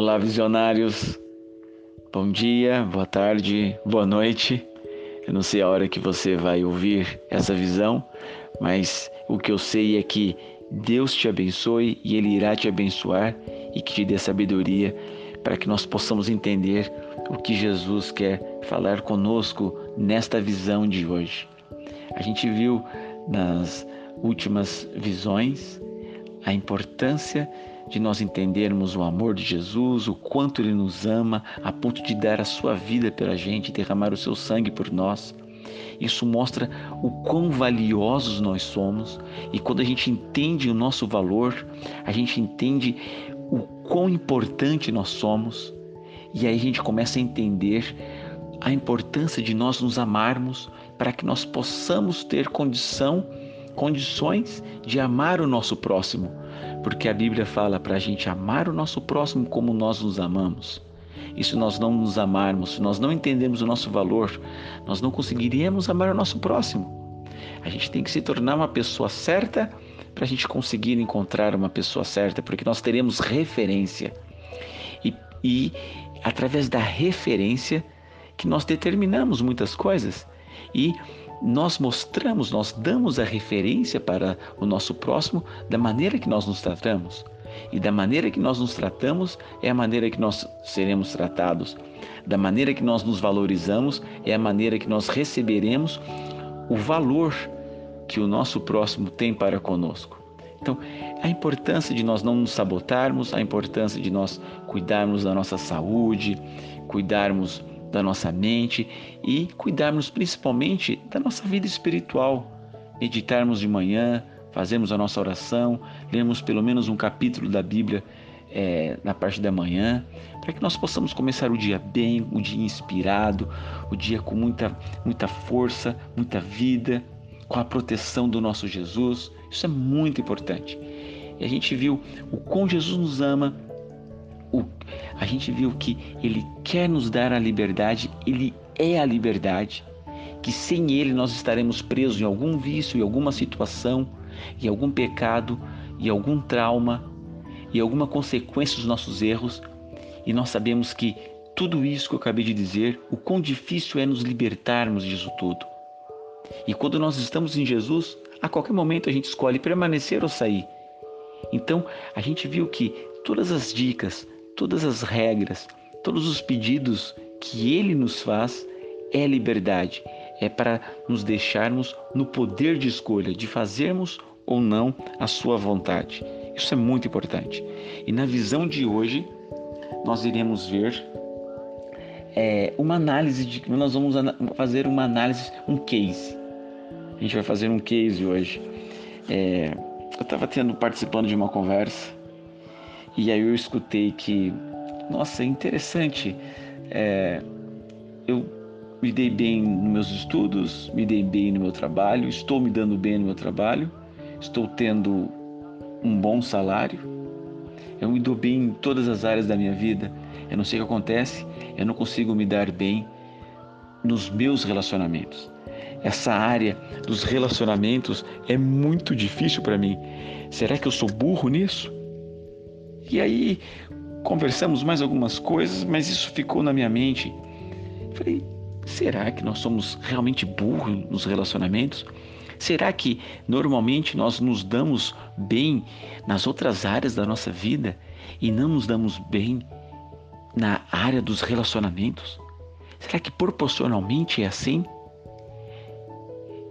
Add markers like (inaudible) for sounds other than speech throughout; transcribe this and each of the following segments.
Olá, visionários. Bom dia, boa tarde, boa noite. Eu não sei a hora que você vai ouvir essa visão, mas o que eu sei é que Deus te abençoe e Ele irá te abençoar e que te dê sabedoria para que nós possamos entender o que Jesus quer falar conosco nesta visão de hoje. A gente viu nas últimas visões a importância de nós entendermos o amor de Jesus, o quanto Ele nos ama, a ponto de dar a sua vida pela gente, derramar o seu sangue por nós. Isso mostra o quão valiosos nós somos e quando a gente entende o nosso valor, a gente entende o quão importante nós somos e aí a gente começa a entender a importância de nós nos amarmos para que nós possamos ter condição, condições de amar o nosso próximo, porque a Bíblia fala para a gente amar o nosso próximo como nós nos amamos. E se nós não nos amarmos, se nós não entendemos o nosso valor, nós não conseguiríamos amar o nosso próximo. A gente tem que se tornar uma pessoa certa para a gente conseguir encontrar uma pessoa certa, porque nós teremos referência. E, e através da referência que nós determinamos muitas coisas e nós mostramos, nós damos a referência para o nosso próximo da maneira que nós nos tratamos. E da maneira que nós nos tratamos é a maneira que nós seremos tratados. Da maneira que nós nos valorizamos é a maneira que nós receberemos o valor que o nosso próximo tem para conosco. Então, a importância de nós não nos sabotarmos, a importância de nós cuidarmos da nossa saúde, cuidarmos da nossa mente e cuidarmos principalmente da nossa vida espiritual. Meditarmos de manhã, fazermos a nossa oração, lermos pelo menos um capítulo da Bíblia é, na parte da manhã, para que nós possamos começar o dia bem, o dia inspirado, o dia com muita, muita força, muita vida, com a proteção do nosso Jesus. Isso é muito importante. E a gente viu o quão Jesus nos ama, o, a gente viu que Ele quer nos dar a liberdade, Ele é a liberdade, que sem Ele nós estaremos presos em algum vício, em alguma situação, em algum pecado, em algum trauma, em alguma consequência dos nossos erros, e nós sabemos que tudo isso que eu acabei de dizer, o quão difícil é nos libertarmos disso tudo. E quando nós estamos em Jesus, a qualquer momento a gente escolhe permanecer ou sair. Então, a gente viu que todas as dicas, todas as regras, todos os pedidos que ele nos faz é liberdade, é para nos deixarmos no poder de escolha, de fazermos ou não a sua vontade. Isso é muito importante. E na visão de hoje, nós iremos ver é, uma análise de. Nós vamos fazer uma análise, um case a gente vai fazer um case hoje. É, eu estava tendo participando de uma conversa e aí eu escutei que, nossa, é interessante. É, eu me dei bem nos meus estudos, me dei bem no meu trabalho, estou me dando bem no meu trabalho, estou tendo um bom salário, eu me dou bem em todas as áreas da minha vida. Eu não sei o que acontece, eu não consigo me dar bem nos meus relacionamentos essa área dos relacionamentos é muito difícil para mim. Será que eu sou burro nisso? E aí conversamos mais algumas coisas, mas isso ficou na minha mente. Falei, será que nós somos realmente burros nos relacionamentos? Será que normalmente nós nos damos bem nas outras áreas da nossa vida e não nos damos bem na área dos relacionamentos? Será que proporcionalmente é assim?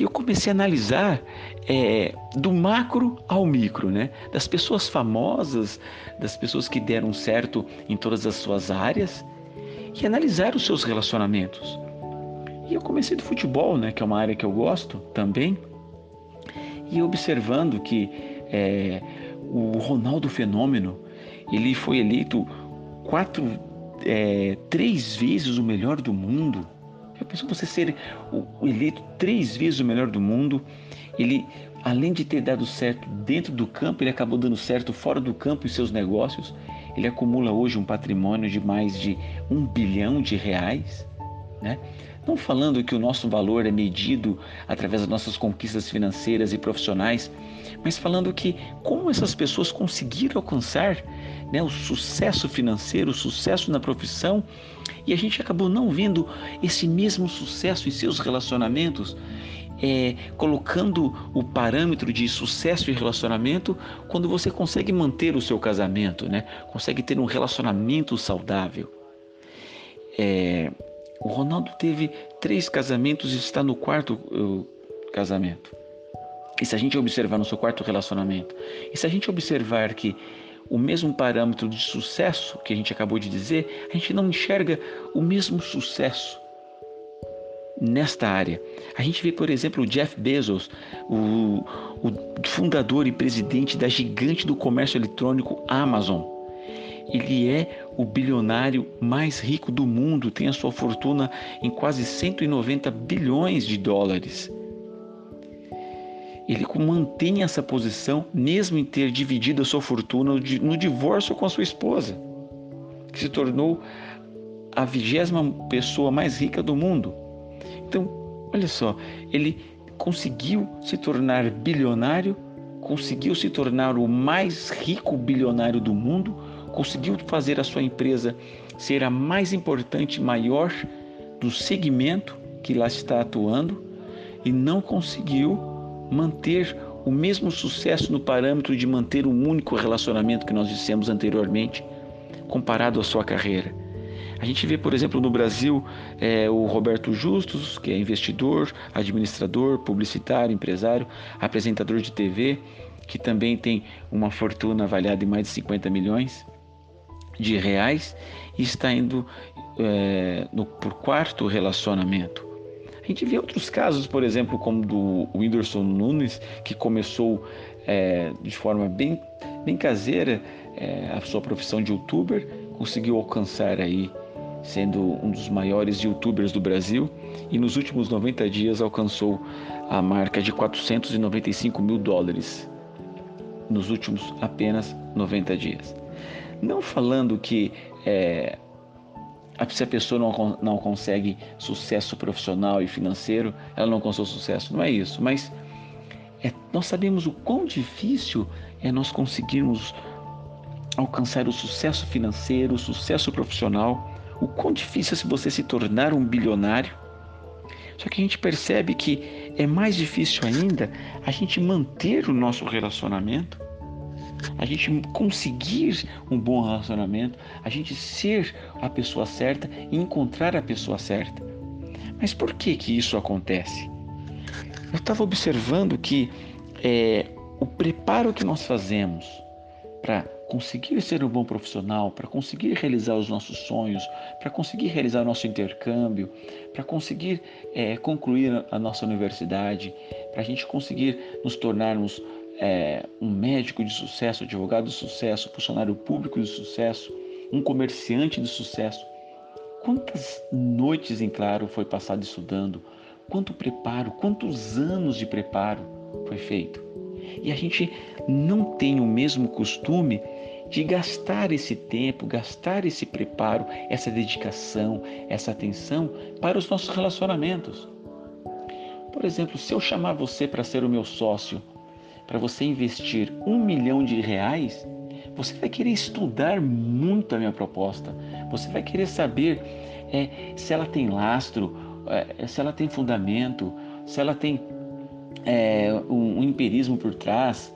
E eu comecei a analisar é, do macro ao micro, né? Das pessoas famosas, das pessoas que deram certo em todas as suas áreas e analisar os seus relacionamentos. E eu comecei do futebol, né? Que é uma área que eu gosto também. E observando que é, o Ronaldo Fenômeno, ele foi eleito quatro, é, três vezes o melhor do mundo pensou você ser o eleito três vezes o melhor do mundo? Ele, além de ter dado certo dentro do campo, ele acabou dando certo fora do campo em seus negócios. Ele acumula hoje um patrimônio de mais de um bilhão de reais. Né? Não falando que o nosso valor é medido através das nossas conquistas financeiras e profissionais, mas falando que como essas pessoas conseguiram alcançar né, o sucesso financeiro, o sucesso na profissão, e a gente acabou não vendo esse mesmo sucesso em seus relacionamentos, é, colocando o parâmetro de sucesso e relacionamento quando você consegue manter o seu casamento, né? consegue ter um relacionamento saudável. É, o Ronaldo teve três casamentos e está no quarto uh, casamento. E se a gente observar no seu quarto relacionamento, e se a gente observar que o mesmo parâmetro de sucesso que a gente acabou de dizer, a gente não enxerga o mesmo sucesso nesta área. A gente vê, por exemplo, o Jeff Bezos, o, o fundador e presidente da gigante do comércio eletrônico Amazon. Ele é o bilionário mais rico do mundo, tem a sua fortuna em quase 190 bilhões de dólares. Ele mantém essa posição mesmo em ter dividido a sua fortuna no divórcio com a sua esposa, que se tornou a vigésima pessoa mais rica do mundo. Então, olha só, ele conseguiu se tornar bilionário, conseguiu se tornar o mais rico bilionário do mundo, conseguiu fazer a sua empresa ser a mais importante, maior do segmento que lá está atuando e não conseguiu manter o mesmo sucesso no parâmetro de manter um único relacionamento que nós dissemos anteriormente, comparado à sua carreira. A gente vê, por exemplo, no Brasil, é, o Roberto Justus, que é investidor, administrador, publicitário, empresário, apresentador de TV, que também tem uma fortuna avaliada em mais de 50 milhões de reais e está indo é, no, por quarto relacionamento. A gente vê outros casos, por exemplo, como do Whindersson Nunes, que começou é, de forma bem, bem caseira é, a sua profissão de youtuber, conseguiu alcançar aí sendo um dos maiores youtubers do Brasil e nos últimos 90 dias alcançou a marca de 495 mil dólares nos últimos apenas 90 dias. Não falando que é, se a pessoa não, não consegue sucesso profissional e financeiro, ela não alcançou sucesso, não é isso, mas é, nós sabemos o quão difícil é nós conseguirmos alcançar o sucesso financeiro, o sucesso profissional o quão difícil é se você se tornar um bilionário. Só que a gente percebe que é mais difícil ainda a gente manter o nosso relacionamento, a gente conseguir um bom relacionamento, a gente ser a pessoa certa e encontrar a pessoa certa. Mas por que que isso acontece? Eu estava observando que é, o preparo que nós fazemos para conseguir ser um bom profissional, para conseguir realizar os nossos sonhos, para conseguir realizar o nosso intercâmbio, para conseguir é, concluir a nossa universidade, para a gente conseguir nos tornarmos é, um médico de sucesso, advogado de sucesso, funcionário público de sucesso, um comerciante de sucesso. Quantas noites em claro foi passado estudando? Quanto preparo, quantos anos de preparo foi feito? E a gente não tem o mesmo costume de gastar esse tempo, gastar esse preparo, essa dedicação, essa atenção para os nossos relacionamentos. Por exemplo, se eu chamar você para ser o meu sócio, para você investir um milhão de reais, você vai querer estudar muito a minha proposta. Você vai querer saber é, se ela tem lastro, é, se ela tem fundamento, se ela tem é, um, um empirismo por trás,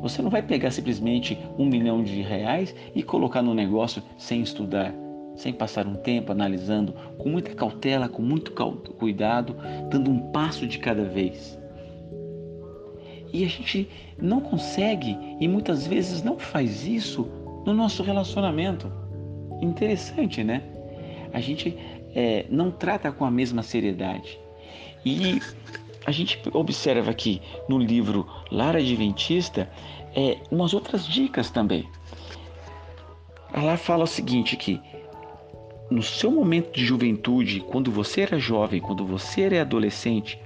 você não vai pegar simplesmente um milhão de reais e colocar no negócio sem estudar, sem passar um tempo analisando, com muita cautela, com muito cuidado, dando um passo de cada vez. E a gente não consegue e muitas vezes não faz isso no nosso relacionamento. Interessante, né? A gente é, não trata com a mesma seriedade. E a gente observa aqui no livro Lara Adventista é, umas outras dicas também. Ela fala o seguinte que no seu momento de juventude, quando você era jovem, quando você era adolescente,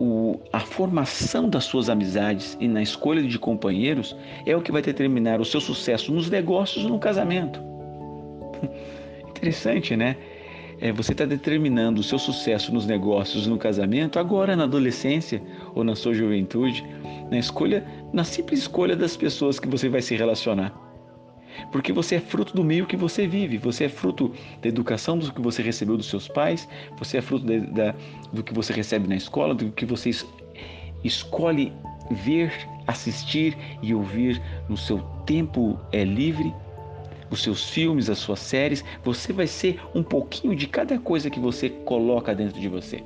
o, a formação das suas amizades e na escolha de companheiros é o que vai determinar o seu sucesso nos negócios e no casamento. (laughs) Interessante, né? é, você está determinando o seu sucesso nos negócios, no casamento, agora na adolescência ou na sua juventude, na escolha, na simples escolha das pessoas que você vai se relacionar. Porque você é fruto do meio que você vive, você é fruto da educação do que você recebeu dos seus pais, você é fruto de, da, do que você recebe na escola, do que você escolhe ver, assistir e ouvir no seu tempo é livre os seus filmes, as suas séries, você vai ser um pouquinho de cada coisa que você coloca dentro de você.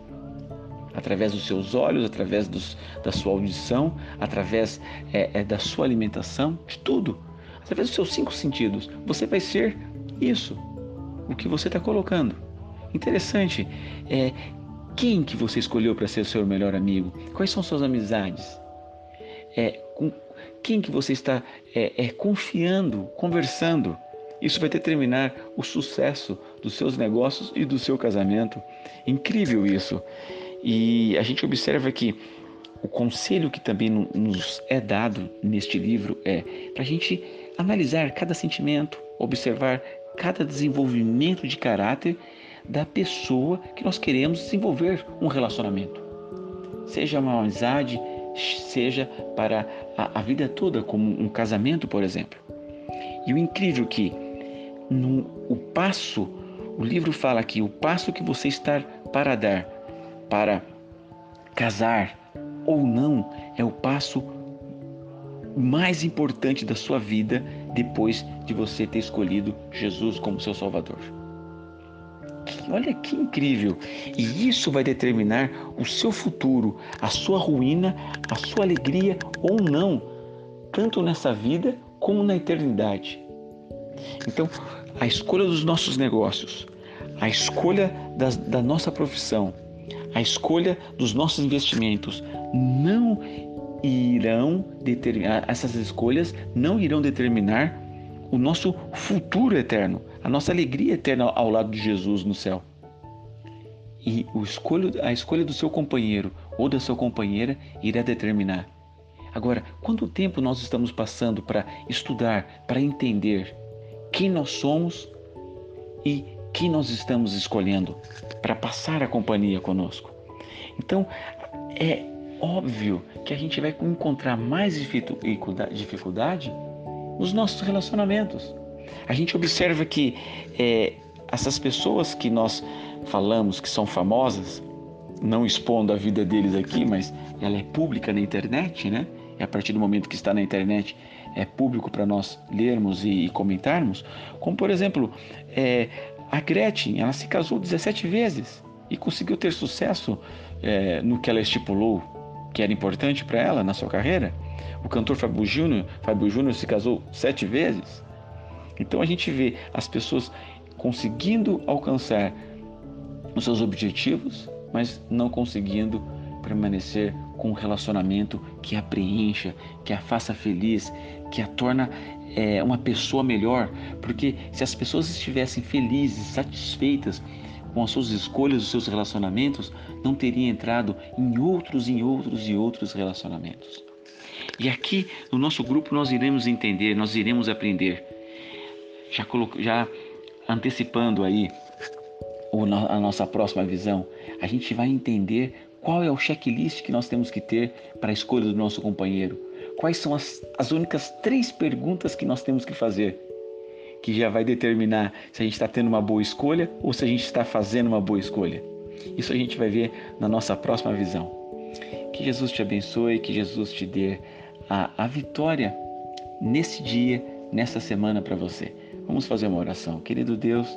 Através dos seus olhos, através dos, da sua audição, através é, é, da sua alimentação, de tudo. Através dos seus cinco sentidos, você vai ser isso, o que você está colocando. Interessante, é, quem que você escolheu para ser o seu melhor amigo? Quais são suas amizades? É, com quem que você está é, é, confiando, conversando? Isso vai determinar o sucesso dos seus negócios e do seu casamento. Incrível isso. E a gente observa que o conselho que também nos é dado neste livro é para a gente analisar cada sentimento, observar cada desenvolvimento de caráter da pessoa que nós queremos desenvolver um relacionamento. Seja uma amizade, seja para a, a vida toda, como um casamento, por exemplo. E o incrível é que no o passo, o livro fala aqui, o passo que você está para dar para casar ou não é o passo mais importante da sua vida depois de você ter escolhido Jesus como seu Salvador. Olha que incrível! E isso vai determinar o seu futuro, a sua ruína, a sua alegria ou não, tanto nessa vida como na eternidade. Então, a escolha dos nossos negócios, a escolha das, da nossa profissão, a escolha dos nossos investimentos não irão determinar, essas escolhas não irão determinar o nosso futuro eterno, a nossa alegria eterna ao lado de Jesus no céu. E escolho, a escolha do seu companheiro ou da sua companheira irá determinar. Agora, quanto tempo nós estamos passando para estudar, para entender quem nós somos e quem nós estamos escolhendo para passar a companhia conosco. Então, é óbvio que a gente vai encontrar mais dificuldade nos nossos relacionamentos. A gente observa que é, essas pessoas que nós falamos que são famosas, não expondo a vida deles aqui, mas ela é pública na internet, né? E a partir do momento que está na internet, é público para nós lermos e, comentarmos, como por exemplo, é, a Gretchen, ela se casou 17 vezes e conseguiu ter sucesso é, no que ela estipulou que era importante para ela na sua carreira. O cantor Fábio Júnior, Fábio Júnior se casou sete vezes. Então a gente vê as pessoas conseguindo alcançar os seus objetivos, mas não conseguindo permanecer com um relacionamento que a preencha, que a faça feliz, que a torna é, uma pessoa melhor. Porque se as pessoas estivessem felizes, satisfeitas com as suas escolhas, os seus relacionamentos, não teriam entrado em outros, em outros e outros relacionamentos. E aqui no nosso grupo nós iremos entender, nós iremos aprender. Já, já antecipando aí a nossa próxima visão, a gente vai entender qual é o checklist que nós temos que ter para a escolha do nosso companheiro. Quais são as, as únicas três perguntas que nós temos que fazer, que já vai determinar se a gente está tendo uma boa escolha ou se a gente está fazendo uma boa escolha. Isso a gente vai ver na nossa próxima visão. Que Jesus te abençoe, que Jesus te dê a, a vitória nesse dia, nessa semana para você. Vamos fazer uma oração. Querido Deus,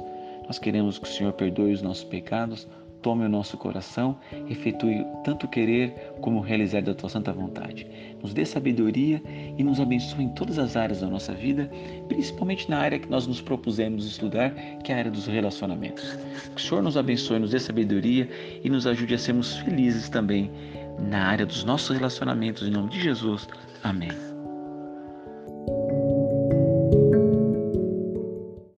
nós queremos que o Senhor perdoe os nossos pecados, tome o nosso coração, efetue tanto querer como realizar da tua santa vontade. Nos dê sabedoria e nos abençoe em todas as áreas da nossa vida, principalmente na área que nós nos propusemos estudar, que é a área dos relacionamentos. Que o Senhor nos abençoe, nos dê sabedoria e nos ajude a sermos felizes também na área dos nossos relacionamentos. Em nome de Jesus. Amém.